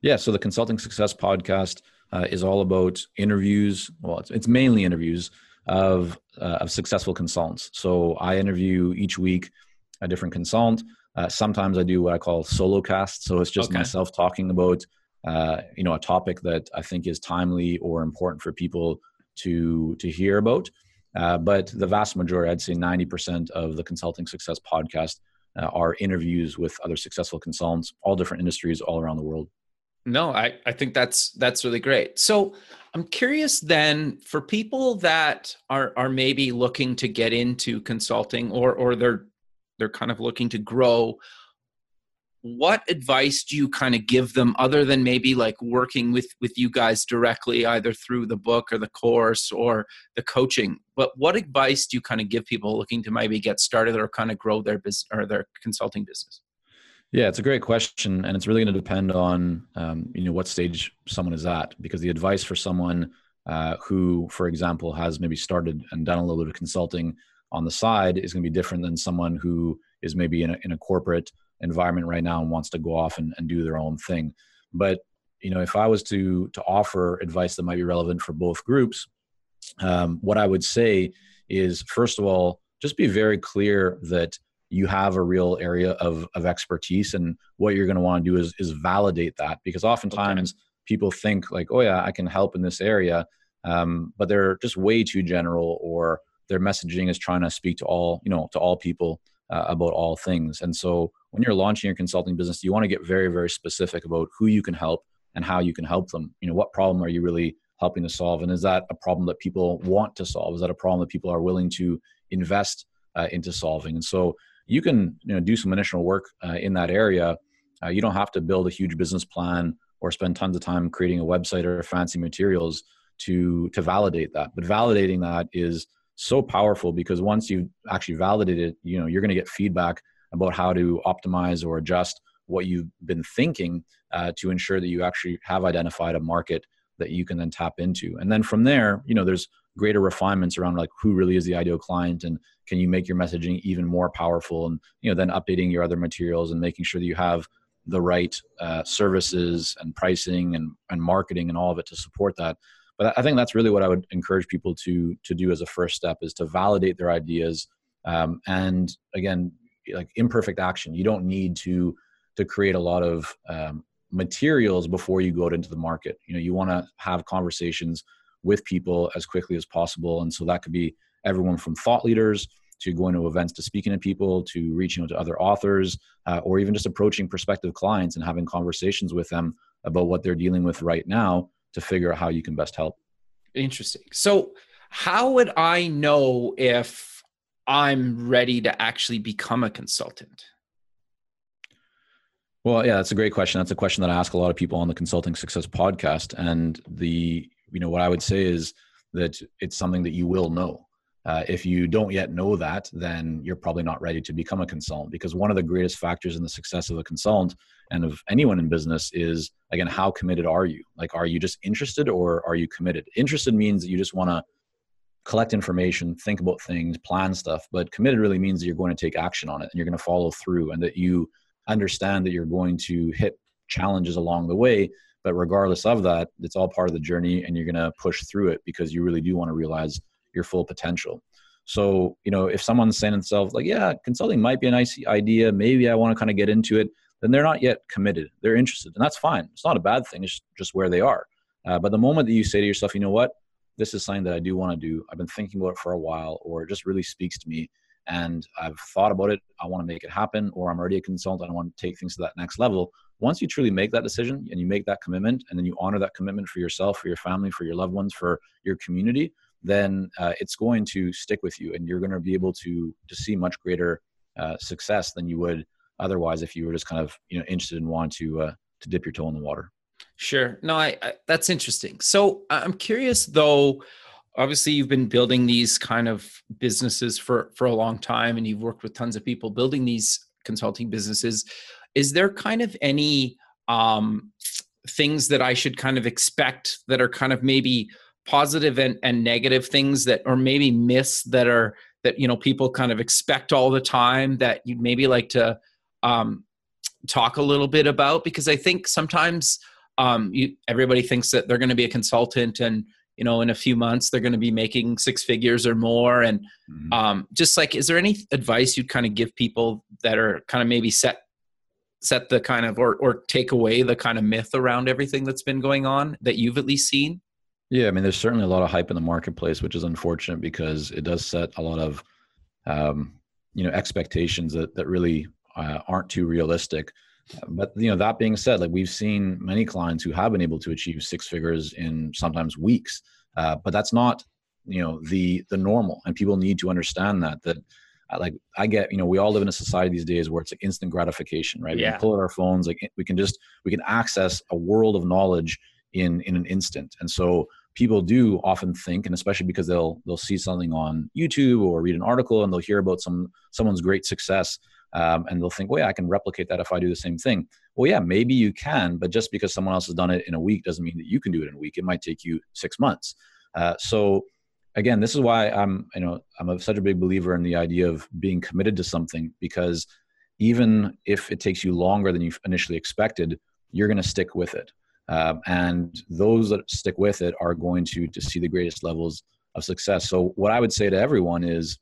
[SPEAKER 2] Yeah, so the Consulting Success Podcast uh, is all about interviews. Well, it's, it's mainly interviews of uh, of successful consultants. So I interview each week a different consultant. Uh, sometimes I do what I call solo cast. So it's just
[SPEAKER 3] Okay.
[SPEAKER 2] myself talking about uh, you know a topic that I think is timely or important for people to to hear about. Uh, but the vast majority, I'd say ninety percent of the Consulting Success Podcast uh, are interviews with other successful consultants, all different industries, all around the world.
[SPEAKER 3] No, I, I think that's that's really great. So I'm curious then for people that are are maybe looking to get into consulting or or they're they're kind of looking to grow, what advice do you kind of give them other than maybe like working with with you guys directly either through the book or the course or the coaching? But what advice do you kind of give people looking to maybe get started or kind of grow their business or their consulting business?
[SPEAKER 2] Yeah, it's a great question, and it's really going to depend on um, you know what stage someone is at. Because the advice for someone uh, who, for example, has maybe started and done a little bit of consulting on the side is going to be different than someone who is maybe in a, in a corporate environment right now and wants to go off and, and do their own thing. But you know, if I was to to offer advice that might be relevant for both groups, um, what I would say is first of all, just be very clear that you have a real area of, of expertise and what you're going to want to do is, is validate that because oftentimes people think like oh yeah i can help in this area um, but they're just way too general or their messaging is trying to speak to all you know to all people uh, about all things. And so when you're launching your consulting business you want to get very very specific about who you can help and how you can help them. You know what problem are you really helping to solve? And is that a problem that people want to solve? Is that a problem that people are willing to invest uh, into solving? And so you can you know do some initial work uh, in that area. Uh, you don't have to build a huge business plan or spend tons of time creating a website or fancy materials to to validate that. But validating that is so powerful because once you've actually validated it you know you're going to get feedback about how to optimize or adjust what you've been thinking uh, to ensure that you actually have identified a market that you can then tap into. And then from there you know there's greater refinements around like who really is the ideal client and can you make your messaging even more powerful and you know then updating your other materials and making sure that you have the right uh, services and pricing and, and marketing and all of it to support that but i think that's really what i would encourage people to to do as a first step is to validate their ideas um, and again like imperfect action. You don't need to to create a lot of um, materials before you go out into the market. You know you want to have conversations with people as quickly as possible and so that could be everyone from thought leaders to going to events to speaking to people to reaching out to other authors uh, or even just approaching prospective clients and having conversations with them about what they're dealing with right now to figure out how you can best help.
[SPEAKER 1] Interesting. So how would i know if i'm ready to actually become a consultant?
[SPEAKER 2] Well yeah that's a great question. That's a question that i ask a lot of people on the consulting success podcast. And the you know what i would say is that it's something that you will know uh, if you don't yet know that, then you're probably not ready to become a consultant because one of the greatest factors in the success of a consultant and of anyone in business is, again, how committed are you? Like, are you just interested or are you committed? Interested means that you just want to collect information, think about things, plan stuff, but committed really means that you're going to take action on it and you're going to follow through and that you understand that you're going to hit challenges along the way. But regardless of that, it's all part of the journey and you're going to push through it because you really do want to realize your full potential. So, you know, if someone's saying to themselves, like, yeah, consulting might be a nice idea, maybe I want to kind of get into it, then they're not yet committed. They're interested. And that's fine. It's not a bad thing. It's just where they are. Uh, but the moment that you say to yourself, you know what, this is something that I do want to do, I've been thinking about it for a while, or it just really speaks to me, and I've thought about it, I want to make it happen, or I'm already a consultant, I want to take things to that next level. Once you truly make that decision and you make that commitment, and then you honor that commitment for yourself, for your family, for your loved ones, for your community, then uh, it's going to stick with you and you're going to be able to to see much greater uh, success than you would otherwise if you were just kind of you know interested and want to uh, to dip your toe in the water.
[SPEAKER 1] Sure. No I, I that's interesting. So i'm curious though obviously you've been building these kind of businesses for for a long time and you've worked with tons of people building these consulting businesses. Is there kind of any um things that i should kind of expect that are kind of maybe positive and, and negative things that or maybe myths that are that you know people kind of expect all the time that you'd maybe like to um, talk a little bit about because i think sometimes um, you, everybody thinks that they're going to be a consultant and you know in a few months they're going to be making six figures or more and mm-hmm. um, just like is there any advice you'd kind of give people that are kind of maybe set set the kind of or or take away the kind of myth around everything that's been going on that you've at least seen
[SPEAKER 2] yeah, I mean, there's certainly a lot of hype in the marketplace, which is unfortunate because it does set a lot of, um, you know, expectations that that really uh, aren't too realistic. But you know, that being said, like we've seen many clients who have been able to achieve six figures in sometimes weeks, uh, but that's not, you know, the the normal, and people need to understand that that uh, like I get, you know, we all live in a society these days where it's like instant gratification, right? Yeah. We pull out our phones, like we can just we can access a world of knowledge in in an instant. And so people do often think and especially because they'll they'll see something on youtube or read an article and they'll hear about some someone's great success um, and they'll think well yeah i can replicate that if i do the same thing. Well yeah maybe you can but just because someone else has done it in a week doesn't mean that you can do it in a week. It might take you six months. Uh, so again this is why i'm you know i'm a, such a big believer in the idea of being committed to something because even if it takes you longer than you initially expected you're going to stick with it um, and those that stick with it are going to to see the greatest levels of success. So what i would say to everyone is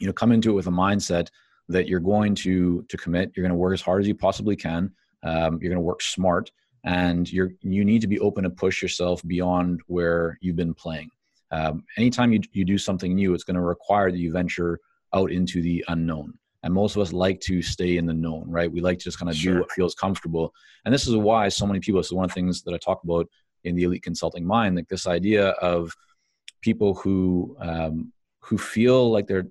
[SPEAKER 2] you know come into it with a mindset that you're going to to commit. You're going to work as hard as you possibly can. Um, you're going to work smart and you're you need to be open to push yourself beyond where you've been playing. Um, anytime you, you do something new it's going to require that you venture out into the unknown and most of us like to stay in the known right we like to just kind of sure. do what feels comfortable and this is why so many people is one of the things that i talk about in the elite consulting mind like this idea of people who um, who feel like they're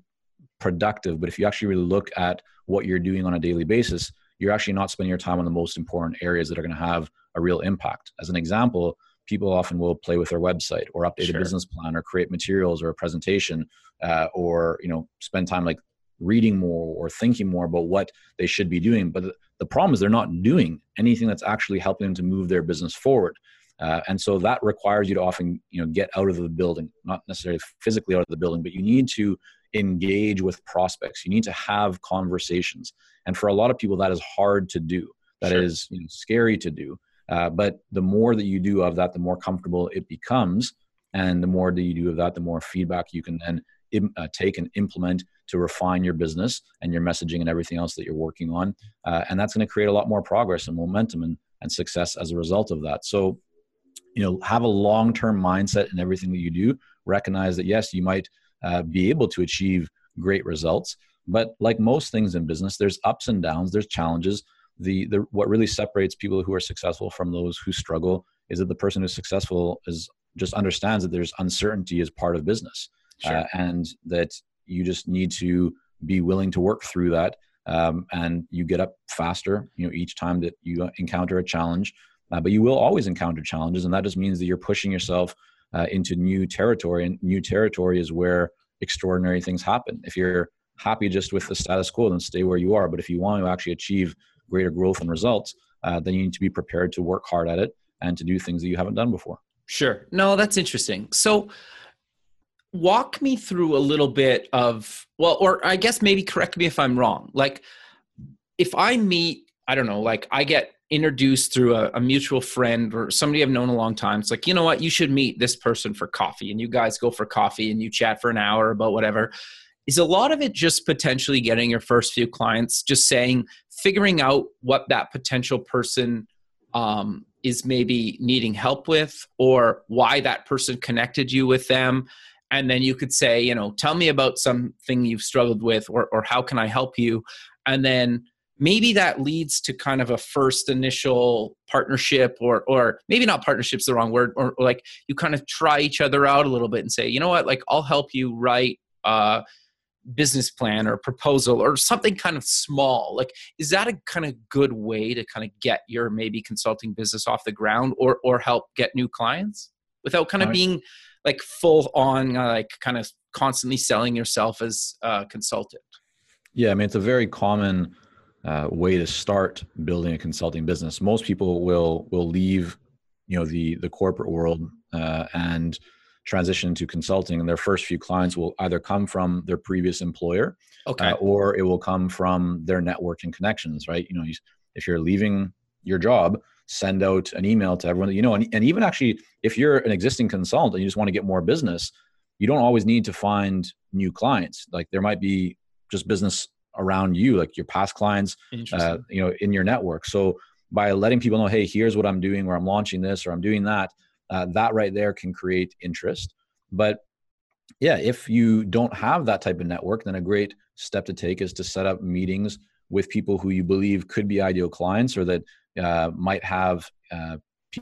[SPEAKER 2] productive but if you actually really look at what you're doing on a daily basis you're actually not spending your time on the most important areas that are going to have a real impact as an example people often will play with their website or update sure. a business plan or create materials or a presentation uh, or you know spend time like reading more or thinking more about what they should be doing. But the, problem is they're not doing anything that's actually helping them to move their business forward. Uh, and so that requires you to often, you know, get out of the building, not necessarily physically out of the building, but you need to engage with prospects. You need to have conversations. And for a lot of people, that is hard to do. That sure. is you know, scary to do. Uh, but the more that you do of that, the more comfortable it becomes. And the more that you do of that, the more feedback you can then Im- uh, take and implement to refine your business and your messaging and everything else that you're working on. Uh, and that's going to create a lot more progress and momentum and, and success as a result of that. So, you know, have a long term mindset in everything that you do. Recognize that, yes, you might uh, be able to achieve great results. But like most things in business, there's ups and downs, there's challenges. The, the what really separates people who are successful from those who struggle is that the person who's successful is just understands that there's uncertainty as part of business sure. uh, and that you just need to be willing to work through that um, and you get up faster you know each time that you encounter a challenge. Uh, but you will always encounter challenges and that just means that you're pushing yourself uh, into new territory and new territory is where extraordinary things happen. If you're happy just with the status quo then stay where you are. But if you want to actually achieve greater growth and results uh, then you need to be prepared to work hard at it and to do things that you haven't done before.
[SPEAKER 1] Sure. No that's interesting. So walk me through a little bit of well or i guess maybe correct me if i'm wrong. Like if i meet i don't know like i get introduced through a, a, mutual friend or somebody i've known a long time it's like you know what? You should meet this person for coffee and you guys go for coffee and you chat for an hour about whatever. Is a lot of it just potentially getting your first few clients just saying figuring out what that potential person um, is maybe needing help with or why that person connected you with them and then you could say you know tell me about something you've struggled with or, or how can i help you? And then maybe that leads to kind of a first initial partnership or or maybe not partnership's the wrong word or, or like you kind of try each other out a little bit and say you know what? Like i'll help you write a business plan or proposal or something kind of small. Like is that a kind of good way to kind of get your maybe consulting business off the ground or or help get new clients without kind of being like full on like kind of constantly selling yourself as a consultant?
[SPEAKER 2] Yeah i mean it's a very common uh, way to start building a consulting business. Most people will will leave you know the the corporate world uh, and transition to consulting and their first few clients will either come from their previous employer okay. Uh, or it will come from their network and connections right? You know if you're leaving your job send out an email to everyone that you know and, and even actually if you're an existing consultant and you just want to get more business you don't always need to find new clients. Like there might be just business around you like your past clients uh, you know in your network. So by letting people know hey here's what i'm doing or i'm launching this or i'm doing that uh, that right there can create interest. But yeah if you don't have that type of network then a great step to take is to set up meetings with people who you believe could be ideal clients or that uh, might have uh,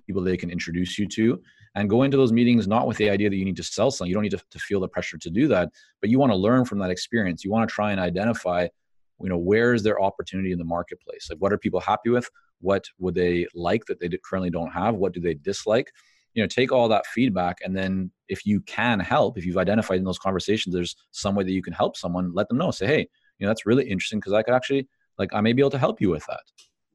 [SPEAKER 2] people they can introduce you to. And go into those meetings not with the idea that you need to sell something you don't need to, to feel the pressure to do that but you want to learn from that experience. You want to try and identify you know where is their opportunity in the marketplace? Like what are people happy with? What would they like that they currently don't have? What do they dislike? You know take all that feedback and then if you can help if you've identified in those conversations there's some way that you can help someone let them know. Say hey you know that's really interesting because i could actually like i may be able to help you with that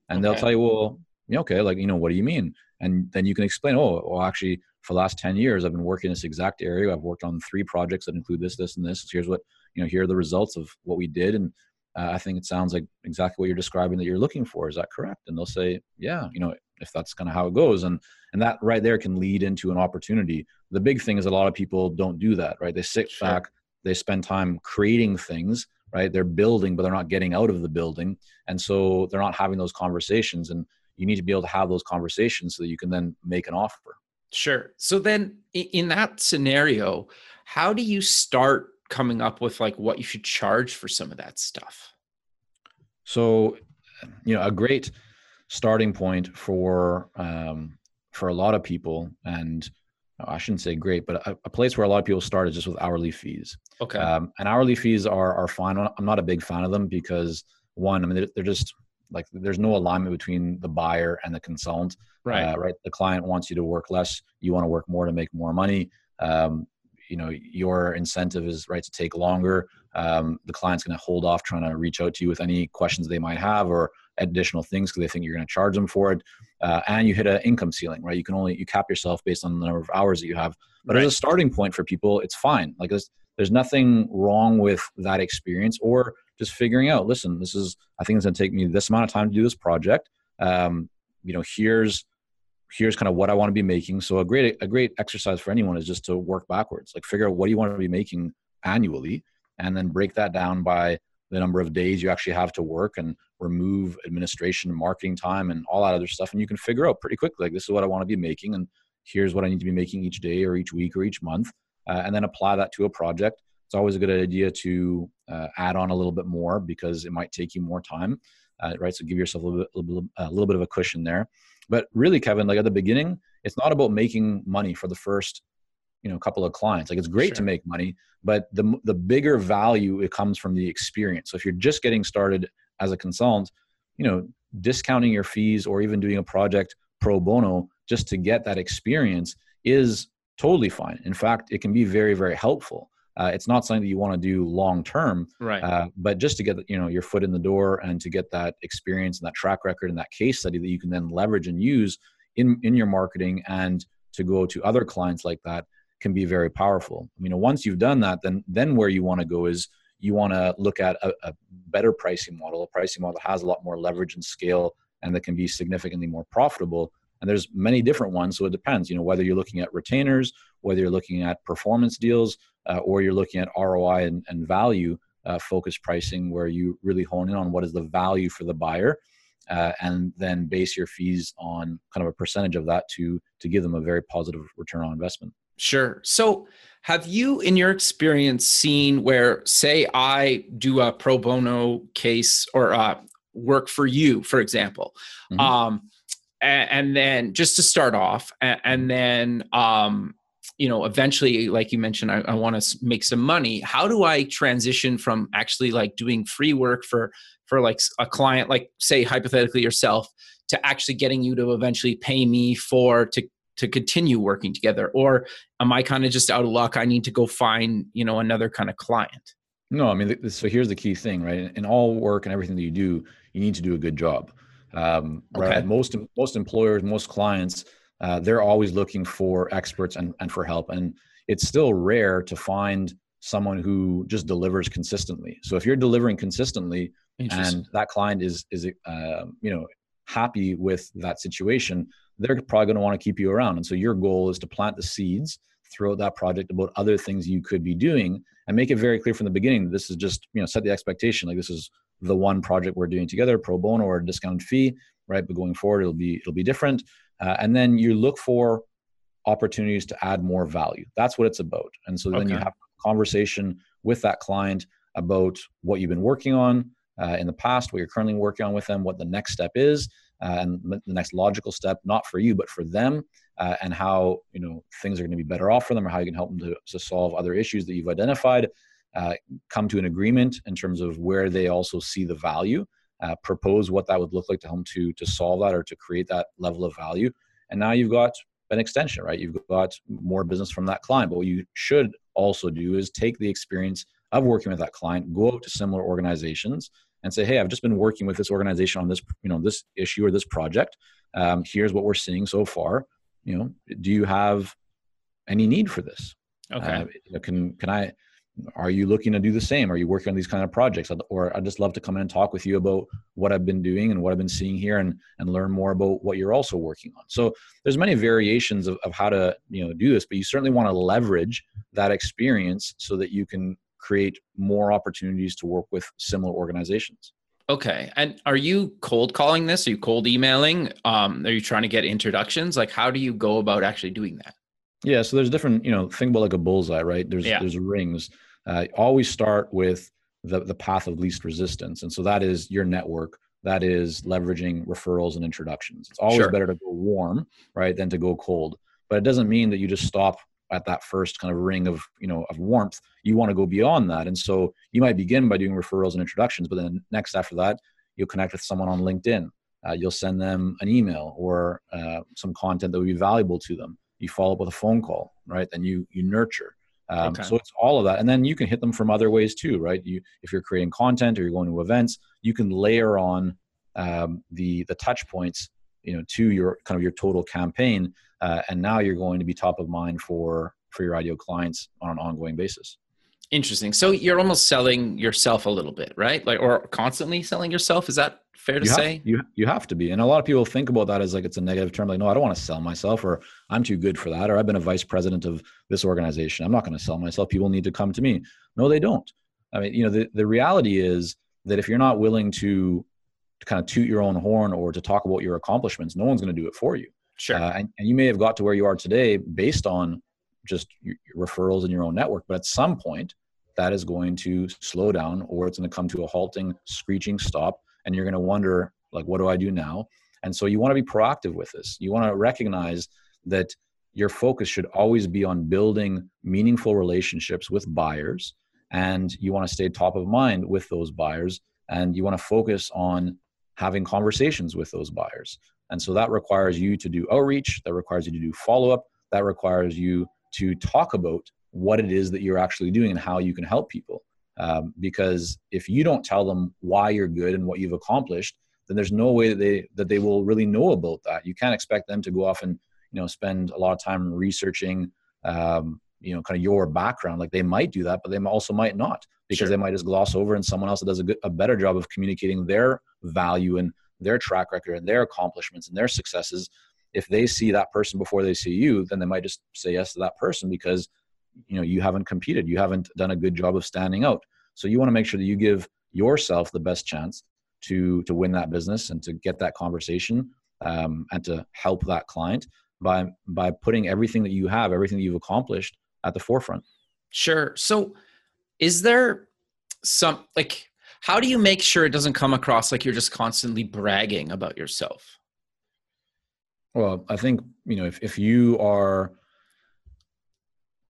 [SPEAKER 2] and okay. they'll tell you, well, okay, like you know, what do you mean? And then you can explain, oh, well, actually, for the last ten years, I've been working in this exact area. I've worked on three projects that include this, this, and this. Here's what you know. Here are the results of what we did, and uh, I think it sounds like exactly what you're describing that you're looking for. Is that correct? And they'll say, yeah, you know, if that's kind of how it goes, and and that right there can lead into an opportunity. The big thing is a lot of people don't do that, right? They sit sure. back, they spend time creating things right? They're building but they're not getting out of the building. And so they're not having those conversations and you need to be able to have those conversations so that you can then make an offer.
[SPEAKER 1] Sure. So then in that scenario how do you start coming up with like what you should charge for some of that stuff?
[SPEAKER 2] So you know a great starting point for um, for a lot of people and I shouldn't say great, but a, a, place where a lot of people start is just with hourly fees.
[SPEAKER 1] Okay. Um,
[SPEAKER 2] and hourly fees are are fine. I'm not a big fan of them because one, I mean, they're, they're just like there's no alignment between the buyer and the consultant.
[SPEAKER 1] Right. Uh,
[SPEAKER 2] right. The client wants you to work less. You want to work more to make more money. Um, you know your incentive is right to take longer um, the client's going to hold off trying to reach out to you with any questions they might have or additional things because they think you're going to charge them for it uh, and you hit an income ceiling right? You can only you cap yourself based on the number of hours that you have but right. as a starting point for people it's fine. Like there's, there's nothing wrong with that experience or just figuring out listen this is i think it's going to take me this amount of time to do this project. Um, you know here's here's kind of what i want to be making. So a great a great exercise for anyone is just to work backwards. Like figure out what do you want to be making annually and then break that down by the number of days you actually have to work and remove administration and marketing time and all that other stuff and you can figure out pretty quickly like this is what i want to be making and here's what i need to be making each day or each week or each month uh, and then apply that to a project. It's always a good idea to uh, add on a little bit more because it might take you more time uh, right? So give yourself a little, bit, a, little bit, a little bit of a cushion there. But really kevin like at the beginning it's not about making money for the first you know a couple of clients. Like it's great sure. to make money but the the bigger value it comes from the experience. So if you're just getting started as a consultant you know discounting your fees or even doing a project pro bono just to get that experience is totally fine. In fact it can be very very helpful. Uh, it's not something that you want to do long term
[SPEAKER 3] right.
[SPEAKER 2] uh, but just to get you know your foot in the door and to get that experience and that track record and that case study that you can then leverage and use in in your marketing and to go to other clients like that can be very powerful. I mean, once you've done that, then then where you want to go is you want to look at a, a, better pricing model, a pricing model that has a lot more leverage and scale, and that can be significantly more profitable. And there's many different ones, so it depends. You know, whether you're looking at retainers, whether you're looking at performance deals, uh, or you're looking at ROI and, and value uh, focused pricing, where you really hone in on what is the value for the buyer. Uh, and then base your fees on kind of a percentage of that to to give them a very positive return on investment.
[SPEAKER 3] Sure. So, have you, in your experience, seen where, say, I do a pro bono case or uh, work for you, for example, mm-hmm. um, and, and, then just to start off, and, and then um, you know, eventually, like you mentioned, I, I want to make some money. How do I transition from actually like doing free work for for like a client, like say hypothetically yourself, to actually getting you to eventually pay me for to to continue working together? Or am i kind of just out of luck? I need to go find you know another kind of client.
[SPEAKER 2] No i mean so here's the key thing right? In all work and everything that you do you need to do a good job. Um, okay. right most most employers most clients uh, they're always looking for experts and, and for help. And it's still rare to find someone who just delivers consistently. So if you're delivering consistently and that client is is uh, you know happy with that situation they're probably going to want to keep you around. And so your goal is to plant the seeds throughout that project about other things you could be doing and make it very clear from the beginning this is just, you know, set the expectation like this is the one project we're doing together, pro bono or a discounted fee, right? But going forward, it'll be it'll be different. Uh, and then you look for opportunities to add more value. That's what it's about. And so then okay. you have a conversation with that client about what you've been working on uh, in the past, what you're currently working on with them, what the next step is, uh, and the next logical step, not for you, but for them, uh, and how you know things are going to be better off for them, or how you can help them to, to solve other issues that you've identified. Uh, come to an agreement in terms of where they also see the value. Uh, propose what that would look like to help them to to solve that or to create that level of value. And now you've got an extension, right? You've got more business from that client. But what you should also do is take the experience of working with that client, go out to similar organizations, and say, hey, I've just been working with this organization on this, you know, this issue or this project. Um, here's what we're seeing so far. You know, do you have any need for this?
[SPEAKER 3] Okay.
[SPEAKER 2] Uh, can can I? Are you looking to do the same? Are you working on these kind of projects? Or I'd just love to come in and talk with you about what I've been doing and what I've been seeing here, and and learn more about what you're also working on. So there's many variations of, of how to you know do this, but you certainly want to leverage that experience so that you can create more opportunities to work with similar organizations.
[SPEAKER 3] Okay. And are you cold calling this? Are you cold emailing? Um, are you trying to get introductions? Like, how do you go about actually doing that?
[SPEAKER 2] Yeah. So there's different, you know, think about like a bullseye, right? There's, yeah. there's rings. Uh, always start with the, the path of least resistance. And so that is your network. That is leveraging referrals and introductions. It's always sure. better to go warm, right, than to go cold. But it doesn't mean that you just stop at that first kind of ring of you know of warmth you want to go beyond that. And so you might begin by doing referrals and introductions but then next after that you'll connect with someone on linkedin. Uh, you'll send them an email or uh, some content that would be valuable to them. You follow up with a phone call right? Then you you nurture. Um, okay. So it's all of that, and then you can hit them from other ways too, right? You if you're creating content or you're going to events, you can layer on um, the the touch points, you know, to your kind of your total campaign, uh, and now you're going to be top of mind for for your ideal clients on an ongoing basis.
[SPEAKER 3] Interesting. So you're almost selling yourself a little bit, right? Like, or constantly selling yourself. Is that fair to
[SPEAKER 2] you
[SPEAKER 3] say?
[SPEAKER 2] Have, you you have to be, and a lot of people think about that as like it's a negative term. Like, no, I don't want to sell myself, or I'm too good for that, or I've been a vice president of this organization. I'm not going to sell myself. People need to come to me. No, they don't. I mean, you know, the the reality is that if you're not willing to to kind of toot your own horn or to talk about your accomplishments, no one's going to do it for you.
[SPEAKER 3] Sure.
[SPEAKER 2] Uh, and, and you may have got to where you are today based on just referrals in your own network, but at some point that is going to slow down or it's going to come to a halting, screeching stop. And you're going to wonder, like, what do I do now? And so you want to be proactive with this. You want to recognize that your focus should always be on building meaningful relationships with buyers. And you want to stay top of mind with those buyers. And you want to focus on having conversations with those buyers. And so that requires you to do outreach, that requires you to do follow up, that requires you to talk about what it is that you're actually doing and how you can help people. Um, because if you don't tell them why you're good and what you've accomplished, then there's no way that they that they will really know about that. You can't expect them to go off and you know spend a lot of time researching um, you know kind of your background. Like they might do that, but they also might not because sure. they might just gloss over and someone else that does a, good, a better job of communicating their value and their track record and their accomplishments and their successes. If they see that person before they see you, then they might just say yes to that person because you know you haven't competed you haven't done a good job of standing out so you want to make sure that you give yourself the best chance to to win that business and to get that conversation um, and to help that client by by putting everything that you have everything that you've accomplished at the forefront
[SPEAKER 3] sure so is there some like how do you make sure it doesn't come across like you're just constantly bragging about yourself?
[SPEAKER 2] Well i think you know if, if you are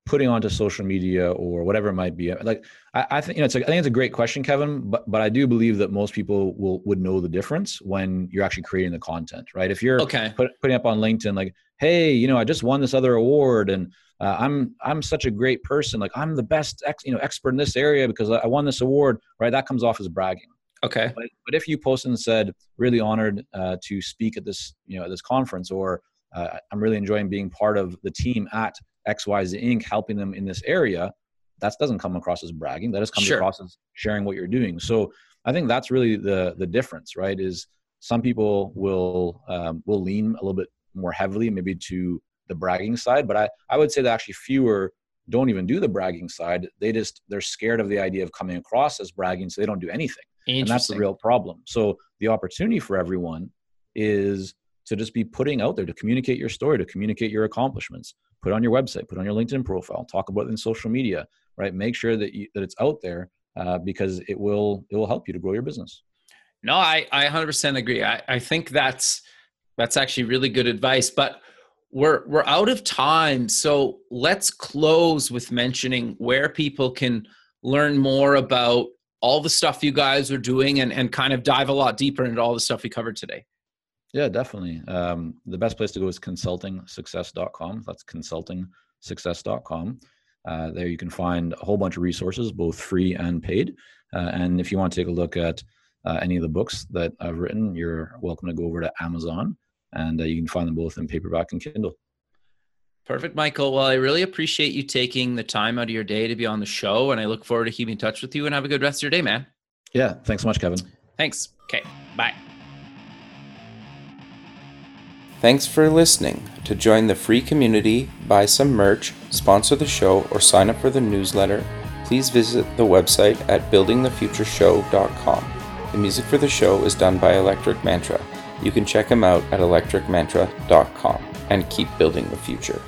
[SPEAKER 2] putting onto social media or whatever it might be like i, I think you know it's a, i think it's a great question kevin but but i do believe that most people will would know the difference when you're actually creating the content right? If you're
[SPEAKER 3] okay.
[SPEAKER 2] put, putting up on linkedin like hey you know i just won this other award and uh, i'm i'm such a great person like i'm the best ex, you know expert in this area because i won this award right that comes off as bragging
[SPEAKER 3] okay
[SPEAKER 2] but, but if you posted and said really honored uh, to speak at this you know at this conference or uh, i'm really enjoying being part of the team at XYZ Inc. helping them in this area, that doesn't come across as bragging. That just comes sure. across as sharing what you're doing. So I think that's really the the difference, right? Is some people will um, will lean a little bit more heavily, maybe to the bragging side, but I I would say that actually fewer don't even do the bragging side. They just they're scared of the idea of coming across as bragging, so they don't do anything, and that's the real problem. So the opportunity for everyone is to just be putting out there to communicate your story, to communicate your accomplishments, put on your website, put on your LinkedIn profile, talk about it in social media, right? Make sure that you, that it's out there uh, because it will it will help you to grow your business.
[SPEAKER 3] No, I I 100% agree. I I think that's that's actually really good advice, but we're we're out of time, so let's close with mentioning where people can learn more about all the stuff you guys are doing and and kind of dive a lot deeper into all the stuff we covered today.
[SPEAKER 2] Yeah, definitely. Um, the best place to go is consultingsuccess.com. That's consultingsuccess.com. Uh, there you can find a whole bunch of resources, both free and paid. Uh, and if you want to take a look at uh, any of the books that I've written, you're welcome to go over to Amazon and uh, you can find them both in paperback and Kindle.
[SPEAKER 3] Perfect, Michael. Well, I really appreciate you taking the time out of your day to be on the show, and I look forward to keeping in touch with you and have a good rest of your day, man.
[SPEAKER 2] Yeah, thanks so much, Kevin.
[SPEAKER 3] Thanks. Okay, bye.
[SPEAKER 1] Thanks for listening. To join the free community, buy some merch, sponsor the show, or sign up for the newsletter, please visit the website at buildingthefutureshow.com. The music for the show is done by Electric Mantra. You can check them out at electricmantra.com and keep building the future.